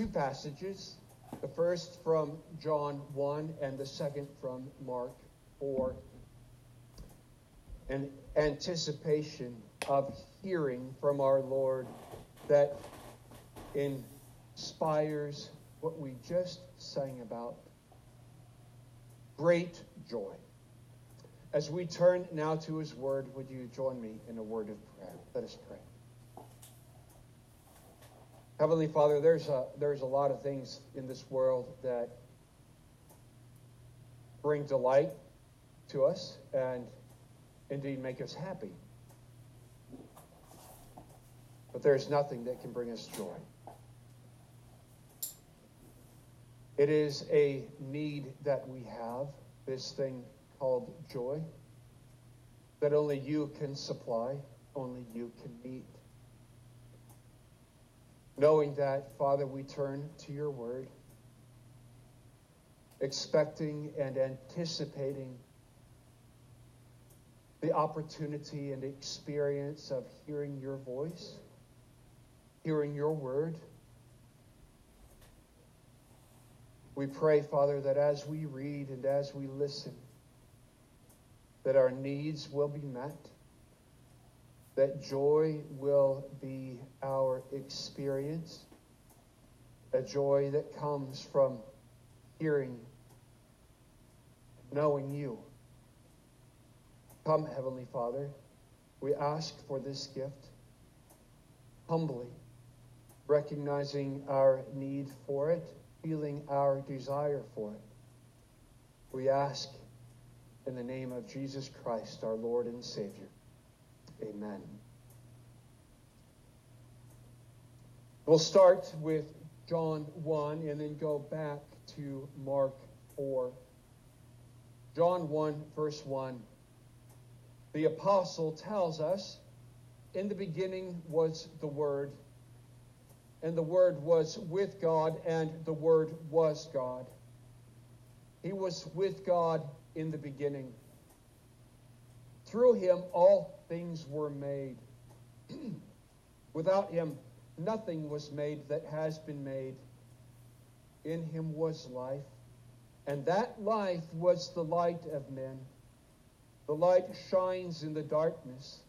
two passages the first from John 1 and the second from Mark 4. An anticipation of hearing from our Lord that inspires what we just sang about great joy. As we turn now to his word, would you join me in a word of prayer? Let us pray. Heavenly Father, there's a, there's a lot of things in this world that bring delight to us and indeed make us happy. But there's nothing that can bring us joy. It is a need that we have, this thing called joy, that only you can supply, only you can meet. Knowing that, Father, we turn to your word, expecting and anticipating the opportunity and experience of hearing your voice, hearing your word. We pray, Father, that as we read and as we listen, that our needs will be met that joy will be our experience, a joy that comes from hearing, knowing you. Come, Heavenly Father, we ask for this gift humbly, recognizing our need for it, feeling our desire for it. We ask in the name of Jesus Christ, our Lord and Savior. We'll start with John 1 and then go back to Mark 4. John 1, verse 1. The apostle tells us, In the beginning was the Word, and the Word was with God, and the Word was God. He was with God in the beginning. Through him, all things were made. Without him, nothing was made that has been made. In him was life, and that life was the light of men. The light shines in the darkness,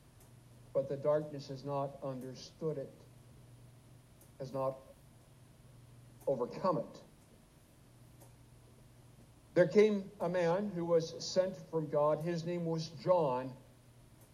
but the darkness has not understood it, has not overcome it. There came a man who was sent from God. His name was John.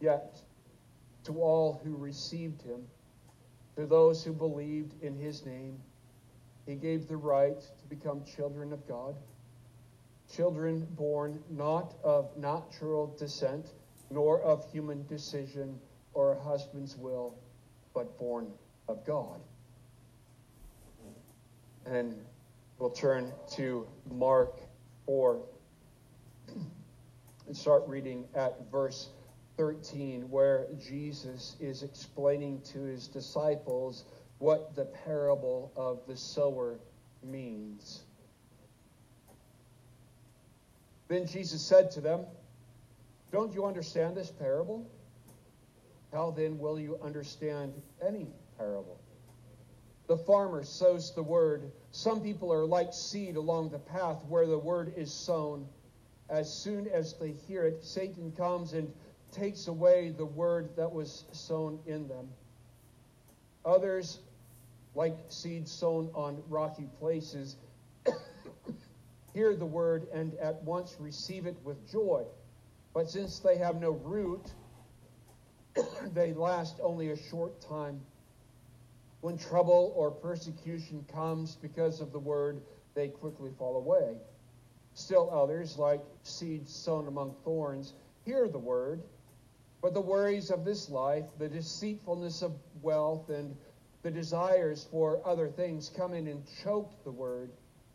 Yet, to all who received him, to those who believed in his name, he gave the right to become children of God, children born not of natural descent, nor of human decision or a husband's will, but born of God. And we'll turn to Mark 4 and start reading at verse 13, where Jesus is explaining to his disciples what the parable of the sower means. Then Jesus said to them, Don't you understand this parable? How then will you understand any parable? The farmer sows the word. Some people are like seed along the path where the word is sown. As soon as they hear it, Satan comes and takes away the word that was sown in them. Others, like seeds sown on rocky places, hear the word and at once receive it with joy. But since they have no root, they last only a short time. When trouble or persecution comes because of the word, they quickly fall away. Still others, like seeds sown among thorns, hear the word, but the worries of this life, the deceitfulness of wealth, and the desires for other things come in and choke the word,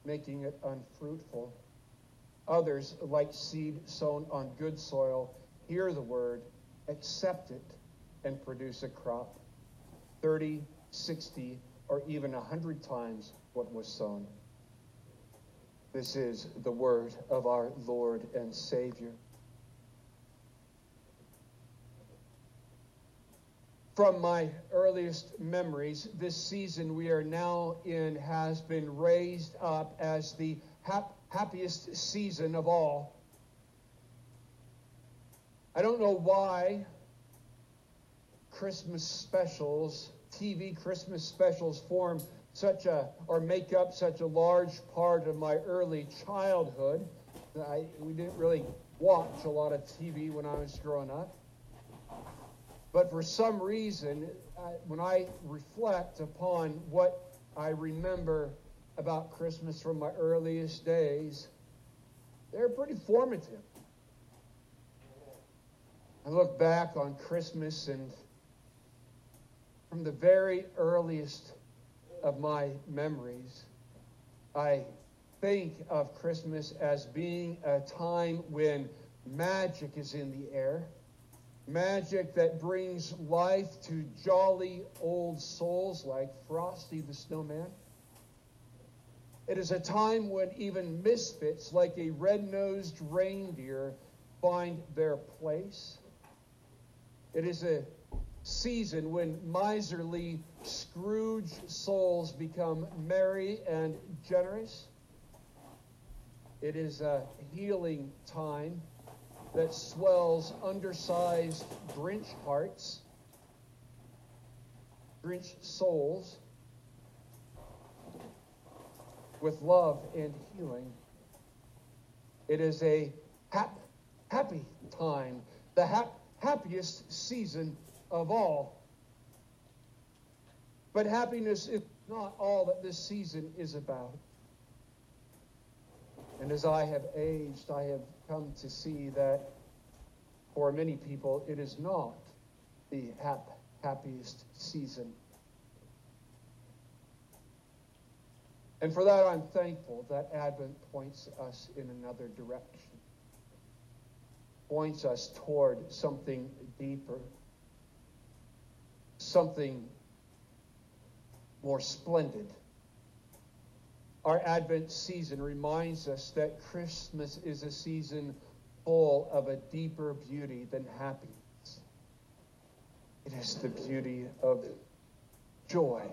making it unfruitful. Others, like seed sown on good soil, hear the word, accept it, and produce a crop 30, 60, or even a 100 times what was sown. This is the word of our Lord and Savior. From my earliest memories, this season we are now in has been raised up as the hap- happiest season of all. I don't know why Christmas specials, TV Christmas specials, form such a or make up such a large part of my early childhood. I, we didn't really watch a lot of TV when I was growing up. But for some reason, I, when I reflect upon what I remember about Christmas from my earliest days, they're pretty formative. I look back on Christmas and from the very earliest of my memories, I think of Christmas as being a time when magic is in the air magic that brings life to jolly old souls like Frosty the Snowman. It is a time when even misfits like a red nosed reindeer find their place. It is a season when miserly Scrooge souls become merry and generous. It is a healing time that swells undersized Grinch hearts, Grinch souls, with love and healing. It is a hap- happy time, the hap- happiest season of all. But happiness is not all that this season is about. And as I have aged, I have come to see that for many people, it is not the hap- happiest season. And for that, I'm thankful that Advent points us in another direction, points us toward something deeper, something more splendid. Our Advent season reminds us that Christmas is a season full of a deeper beauty than happiness. It is the beauty of joy.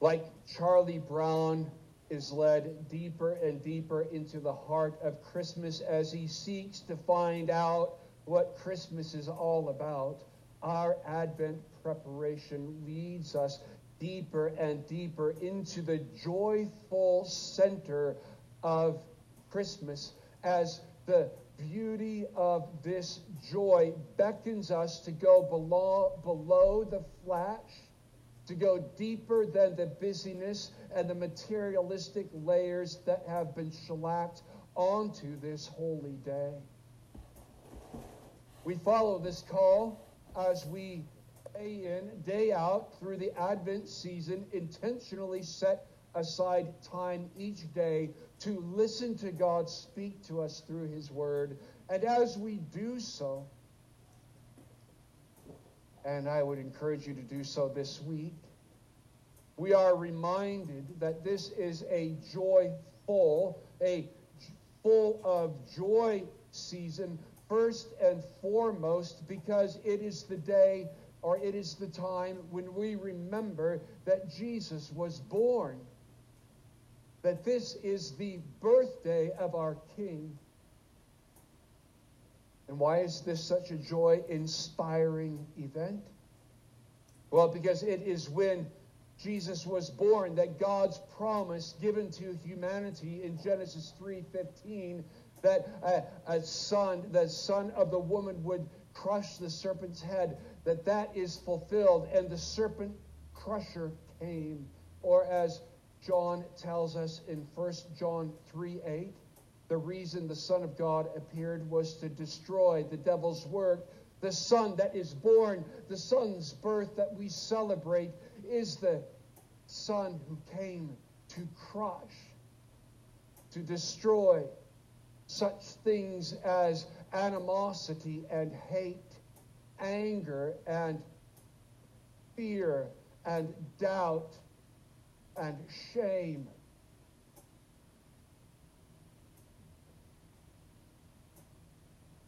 Like Charlie Brown is led deeper and deeper into the heart of Christmas as he seeks to find out what Christmas is all about, our Advent preparation leads us deeper and deeper into the joyful center of Christmas as the beauty of this joy beckons us to go below, below the flash, to go deeper than the busyness and the materialistic layers that have been shellacked onto this holy day. We follow this call as we day in, day out through the Advent season, intentionally set aside time each day to listen to God speak to us through His Word. And as we do so, and I would encourage you to do so this week, we are reminded that this is a joyful, a full of joy season, first and foremost, because it is the day or it is the time when we remember that Jesus was born. That this is the birthday of our King. And why is this such a joy inspiring event? Well, because it is when Jesus was born that God's promise given to humanity in Genesis 3:15 that a, a son, the son of the woman would crush the serpent's head, that that is fulfilled and the serpent crusher came or as john tells us in 1 john 3 8 the reason the son of god appeared was to destroy the devil's work. The son that is born, the son's birth that we celebrate, is the son who came to crush, to destroy such things as animosity and hate, anger and fear and doubt and shame.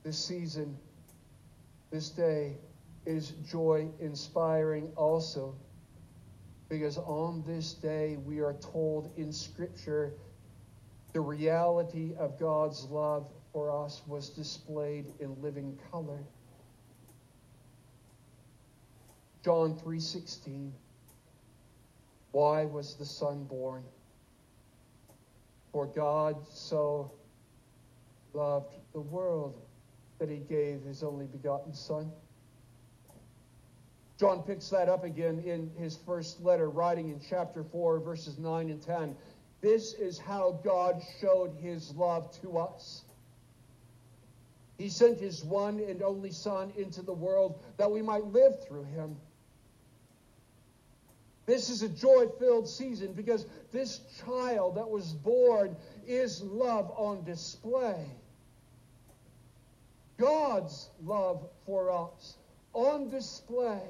This season, this day is joy inspiring also because on this day we are told in Scripture the reality of God's love for us was displayed in living color. John 3:16 Why was the son born? For God so loved the world that he gave his only begotten son. John picks that up again in his first letter, writing in chapter 4, verses 9 and 10. This is how God showed his love to us. He sent his one and only Son into the world that we might live through him. This is a joy filled season because this child that was born is love on display. God's love for us on display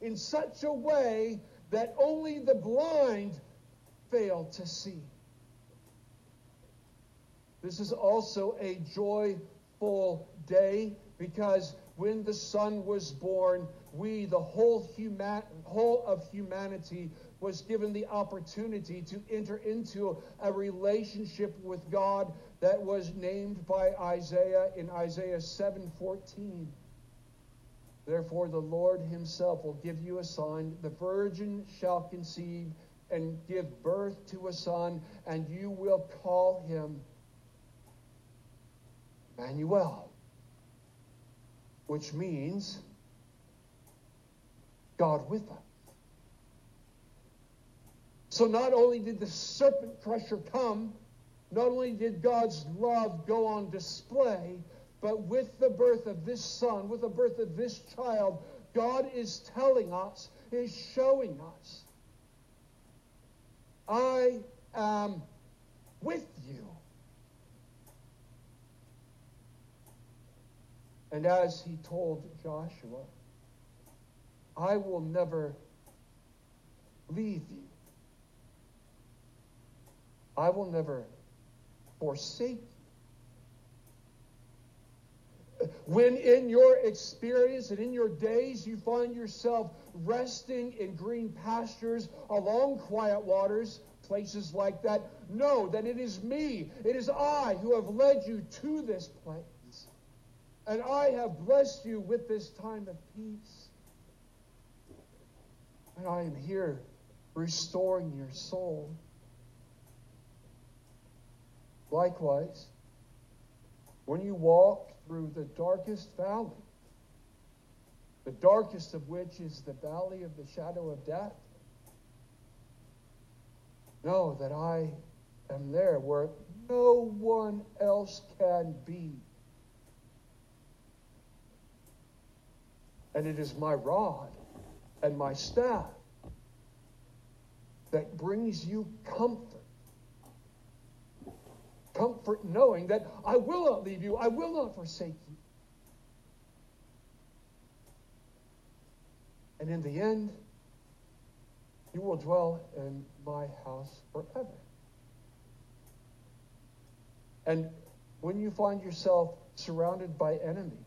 in such a way that only the blind fail to see. This is also a joyful day because when the Son was born, we, the whole, human, whole of humanity, was given the opportunity to enter into a relationship with God that was named by Isaiah in Isaiah 7:14. Therefore the Lord himself will give you a sign the virgin shall conceive and give birth to a son and you will call him Emmanuel which means God with us. So not only did the serpent crusher come, not only did God's love go on display, but with the birth of this son, with the birth of this child, God is telling us, is showing us, I am with you. And as he told Joshua, I will never leave you. I will never forsake you. When in your experience and in your days you find yourself resting in green pastures along quiet waters, places like that, know that it is me, it is I who have led you to this place. And I have blessed you with this time of peace. And I am here restoring your soul. Likewise, when you walk through the darkest valley, the darkest of which is the valley of the shadow of death, know that I am there where no one else can be. And it is my rod and my staff that brings you comfort. Comfort knowing that I will not leave you, I will not forsake you. And in the end, you will dwell in my house forever. And when you find yourself surrounded by enemies,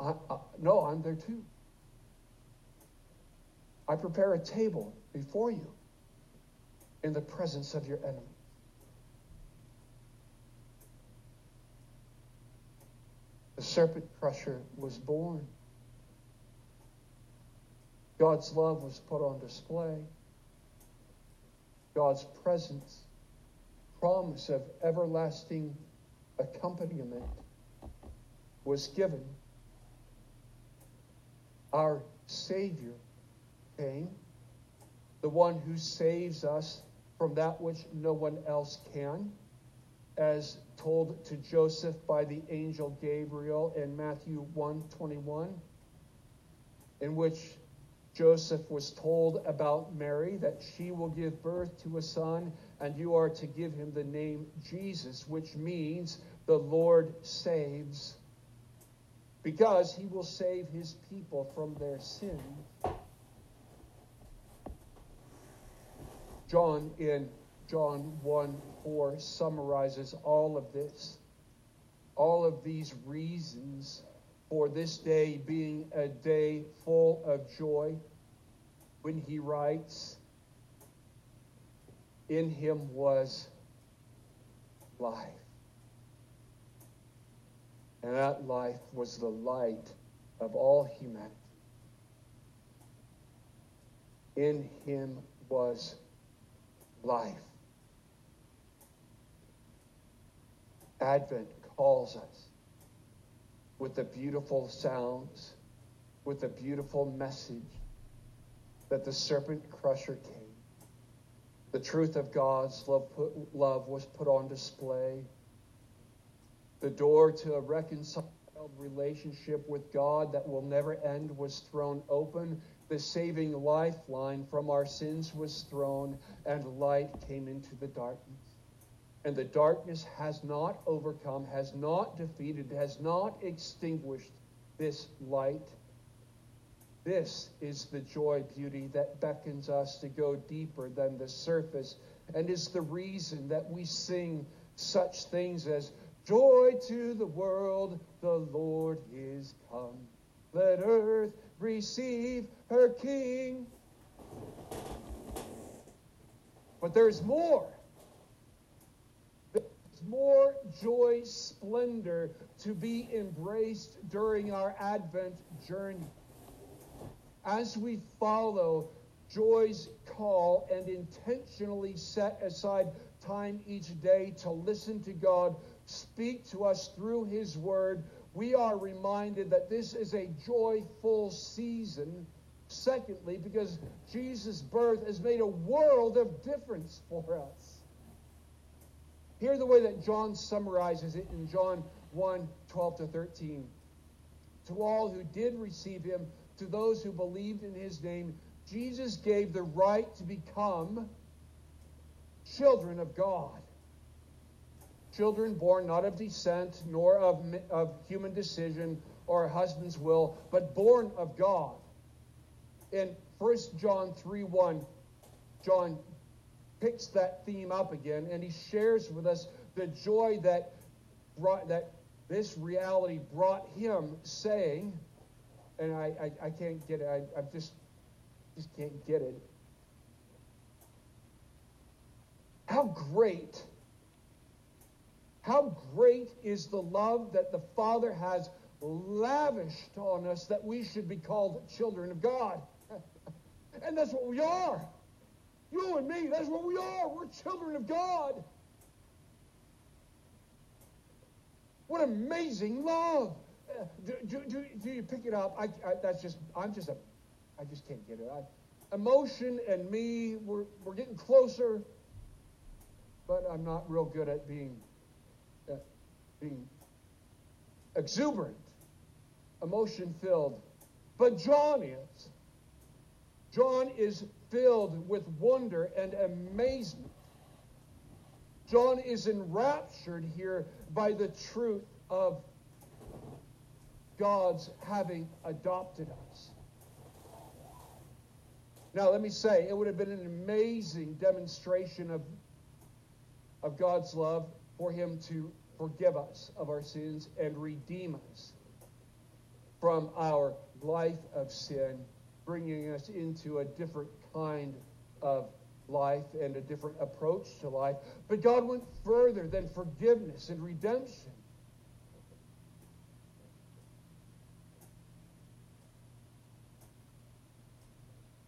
I, I, no, I'm there too. I prepare a table before you in the presence of your enemy. The serpent crusher was born. God's love was put on display. God's presence, promise of everlasting accompaniment was given our Savior came, the one who saves us from that which no one else can, as told to Joseph by the angel Gabriel in Matthew 1:21 in which Joseph was told about Mary that she will give birth to a son and you are to give him the name Jesus which means the Lord saves because he will save his people from their sin. John in John 1 4 summarizes all of this, all of these reasons for this day being a day full of joy when he writes, In him was life. And that life was the light of all humanity. In him was life. Advent calls us with the beautiful sounds, with the beautiful message that the serpent crusher came. The truth of God's love, put, love was put on display. The door to a reconciled relationship with God that will never end was thrown open. The saving lifeline from our sins was thrown, and light came into the darkness. And the darkness has not overcome, has not defeated, has not extinguished this light. This is the joy beauty that beckons us to go deeper than the surface and is the reason that we sing such things as Joy to the world, the Lord is come. Let earth receive her King. But there's more There's more joy, splendor to be embraced during our Advent journey. As we follow joy's call and intentionally set aside time each day to listen to God speak to us through His Word, we are reminded that this is a joyful season. Secondly, because Jesus' birth has made a world of difference for us. Hear the way that John summarizes it in John 1 12 to 13. To all who did receive him, to those who believed in his name, Jesus gave the right to become children of God. Children born not of descent, nor of, of human decision or a husband's will, but born of God. In 1 John 3 1, John picks that theme up again and he shares with us the joy that brought that this reality brought him saying and i i, I can't get it I, I just just can't get it how great how great is the love that the father has lavished on us that we should be called children of god and that's what we are you and me, that's what we are. We're children of God. What amazing love. Uh, do, do, do, do, you pick it up? I, I, that's just, I'm just a, I just can't get it. I, emotion and me, we're, we're getting closer, but I'm not real good at being, being exuberant, emotion filled. But John is. John is filled with wonder and amazement. John is enraptured here by the truth of God's having adopted us. Now, let me say, it would have been an amazing demonstration of, of God's love for Him to forgive us of our sins and redeem us from our life of sin, bringing us into a different kind of life and a different approach to life. But God went further than forgiveness and redemption.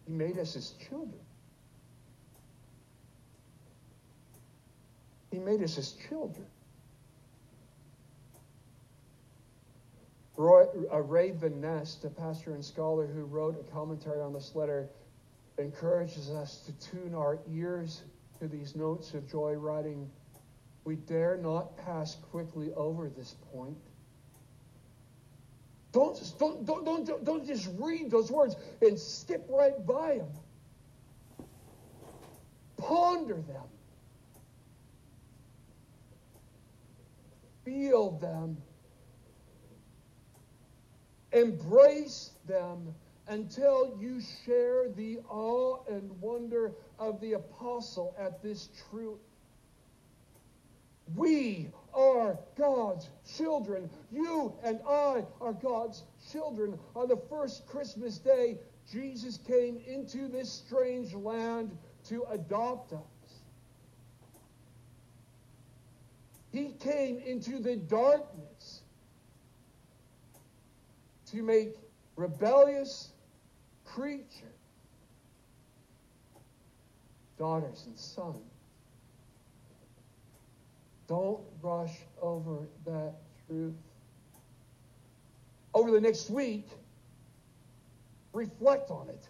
He made us his children. He made us his children. Roy, uh, Ray Van Nest, a pastor and scholar who wrote a commentary on this letter, encourages us to tune our ears to these notes of joy, writing we dare not pass quickly over this point. Don't, don't, don't, don't, don't just read those words and skip right by them. Ponder them. Feel them. Embrace them until you share the awe and wonder of the apostle at this truth. We are God's children. You and I are God's children. On the first Christmas day, Jesus came into this strange land to adopt us. He came into the darkness to make rebellious creatures daughters and sons. Don't rush over that truth. Over the next week, reflect on it.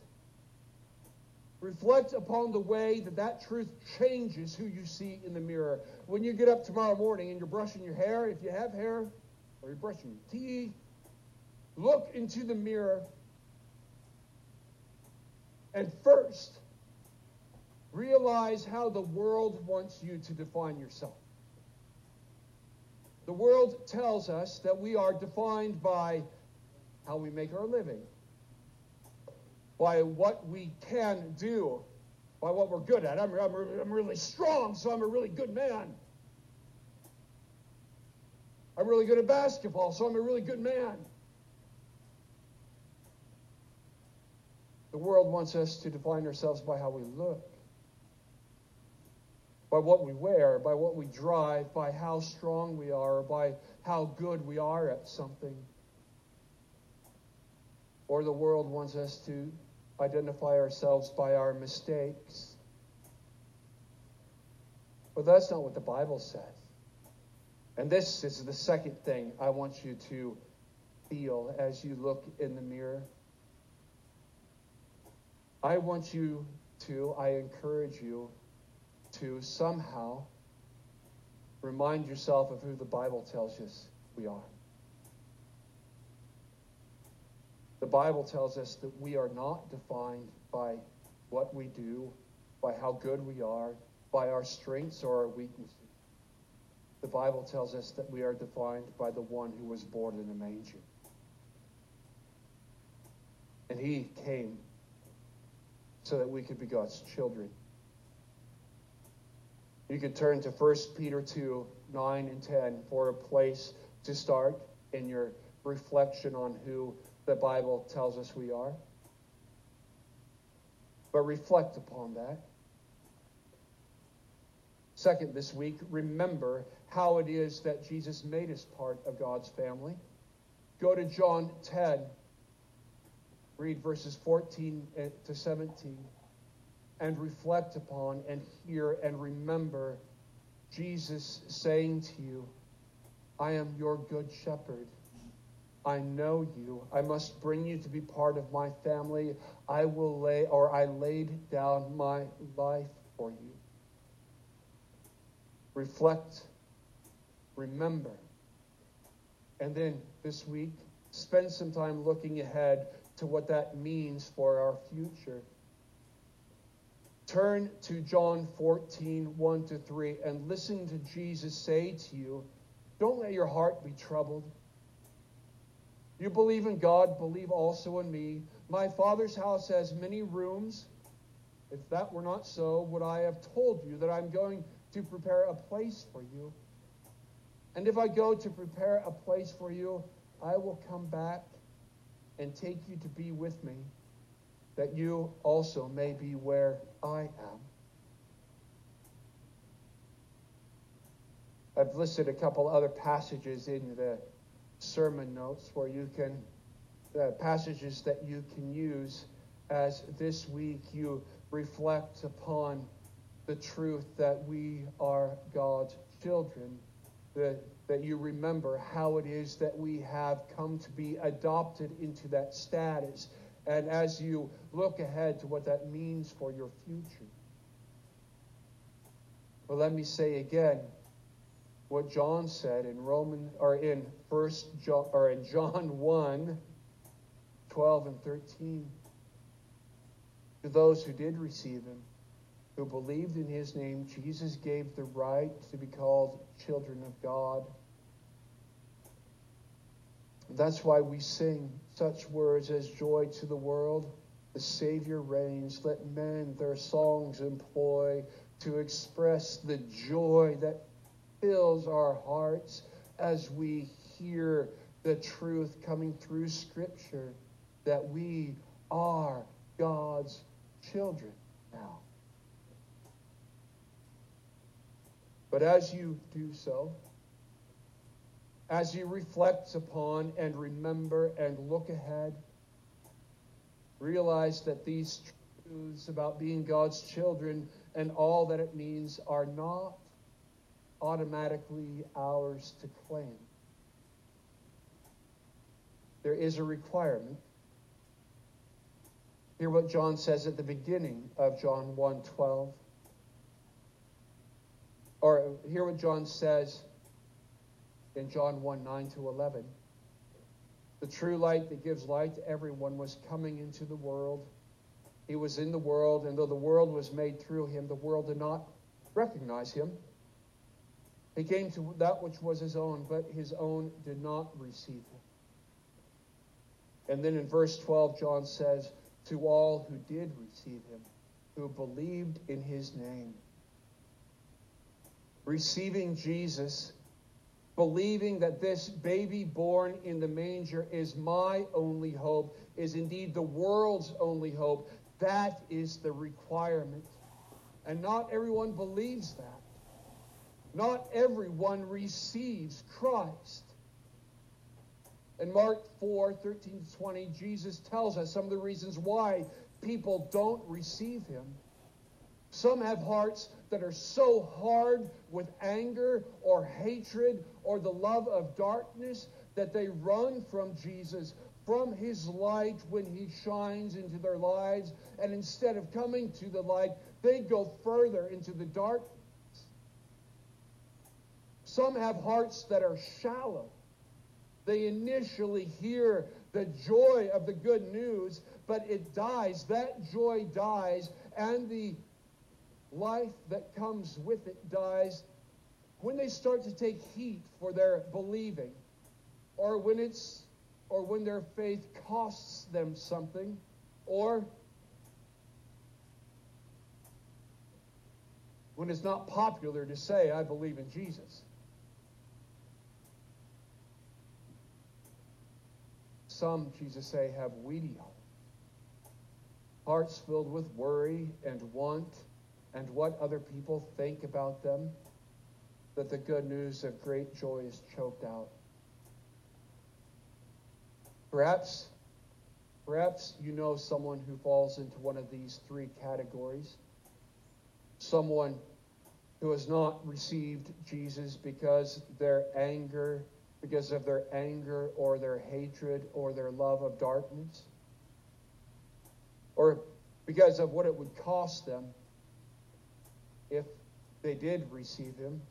Reflect upon the way that that truth changes who you see in the mirror. When you get up tomorrow morning and you're brushing your hair, if you have hair, or you're brushing your teeth, look into the mirror and first realize how the world wants you to define yourself. The world tells us that we are defined by how we make our living, by what we can do, by what we're good at. I'm, I'm, I'm really strong, so I'm a really good man. I'm really good at basketball, so I'm a really good man. The world wants us to define ourselves by how we look, by what we wear, by what we drive, by how strong we are, or by how good we are at something. Or the world wants us to identify ourselves by our mistakes. But that's not what the Bible says. And this is the second thing I want you to feel as you look in the mirror. I want you to, I encourage you to somehow remind yourself of who the Bible tells us we are. The Bible tells us that we are not defined by what we do, by how good we are, by our strengths or our weaknesses. The Bible tells us that we are defined by the one who was born in a manger. And he came so that we could be God's children. You could turn to 1 Peter 2 9 and 10 for a place to start in your reflection on who the Bible tells us we are. But reflect upon that. Second, this week, remember how it is that Jesus made us part of God's family. Go to John 10, read verses 14 eh, to 17, and reflect upon and hear and remember Jesus saying to you, I am your good shepherd. I know you. I must bring you to be part of my family. I will lay, or I laid down my life for you. Reflect, remember. And then this week, spend some time looking ahead to what that means for our future. Turn to John 14, 1 to 3, and listen to Jesus say to you, Don't let your heart be troubled. You believe in God, believe also in me. My Father's house has many rooms. If that were not so, would I have told you that I'm going to prepare a place for you? And if I go to prepare a place for you, I will come back and take you to be with me, that you also may be where I am. I've listed a couple other passages in the sermon notes where you can, uh, passages that you can use as this week you reflect upon the truth that we are God's children, that, that you remember how it is that we have come to be adopted into that status. And as you look ahead to what that means for your future. Well, let me say again what John said in Roman or in first John or in John 1 12 and 13 to those who did receive him who believed in his name Jesus gave the right to be called children of God that's why we sing such words as joy to the world the Savior reigns. Let men their songs employ to express the joy that fills our hearts as we hear the truth coming through Scripture that we are God's children now. But as you do so, as you reflect upon and remember and look ahead, realize that these truths about being God's children and all that it means are not automatically ours to claim. There is a requirement. Hear what John says at the beginning of John 1:12. Or hear what John says in John 1 9 to 11. The true light that gives light to everyone was coming into the world. He was in the world, and though the world was made through him, the world did not recognize him. He came to that which was his own, but his own did not receive him. And then in verse 12, John says, To all who did receive him, who believed in his name. Receiving Jesus believing that this baby born in the manger is my only hope, is indeed the world's only hope. That is the requirement. And not everyone believes that. Not everyone receives Christ. In Mark 4 13 to 20, Jesus tells us some of the reasons why people don't receive him. Some have hearts that are so hard with anger or hatred or the love of darkness that they run from Jesus, from his light when he shines into their lives. And instead of coming to the light, they go further into the darkness. Some have hearts that are shallow. They initially hear the joy of the good news, but it dies. That joy dies, and the life that comes with it dies. When they start to take heat for their believing or when it's or when their faith costs them something or when it's not popular to say I believe in Jesus. Some, Jesus say, have weedy hearts filled with worry and want and what other people think about them, that the good news of great joy is choked out. Perhaps, perhaps you know someone who falls into one of these three categories. Someone who has not received Jesus because their anger, because of their anger or their hatred or their love of darkness, or because of what it would cost them if they did receive him,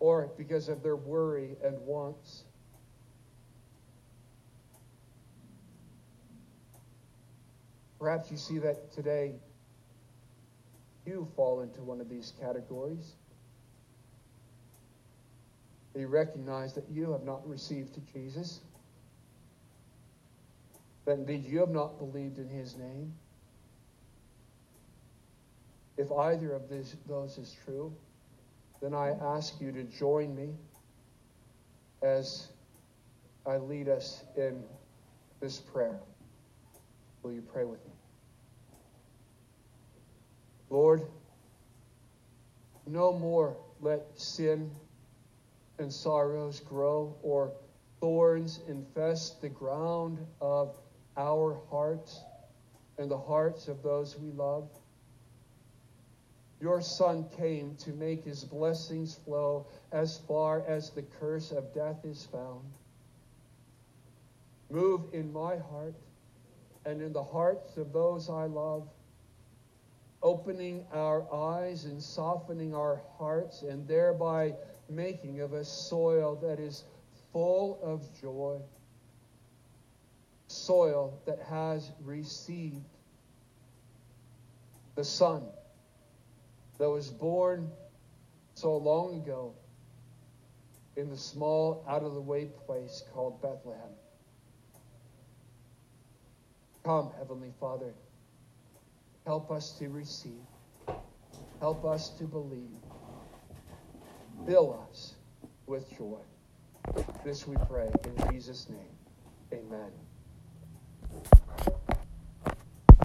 or because of their worry and wants. Perhaps you see that today you fall into one of these categories. You recognize that you have not received Jesus, that indeed you have not believed in his name. If either of these, those is true, then I ask you to join me as I lead us in this prayer. Will you pray with me? Lord, no more let sin and sorrows grow or thorns infest the ground of our hearts and the hearts of those we love. Your Son came to make his blessings flow as far as the curse of death is found. Move in my heart and in the hearts of those I love opening our eyes and softening our hearts, and thereby making of us soil that is full of joy, soil that has received the Son that was born so long ago in the small, out of the way place called Bethlehem. Come, Heavenly Father, help us to receive, help us to believe, fill us with joy. This we pray in Jesus' name. Amen.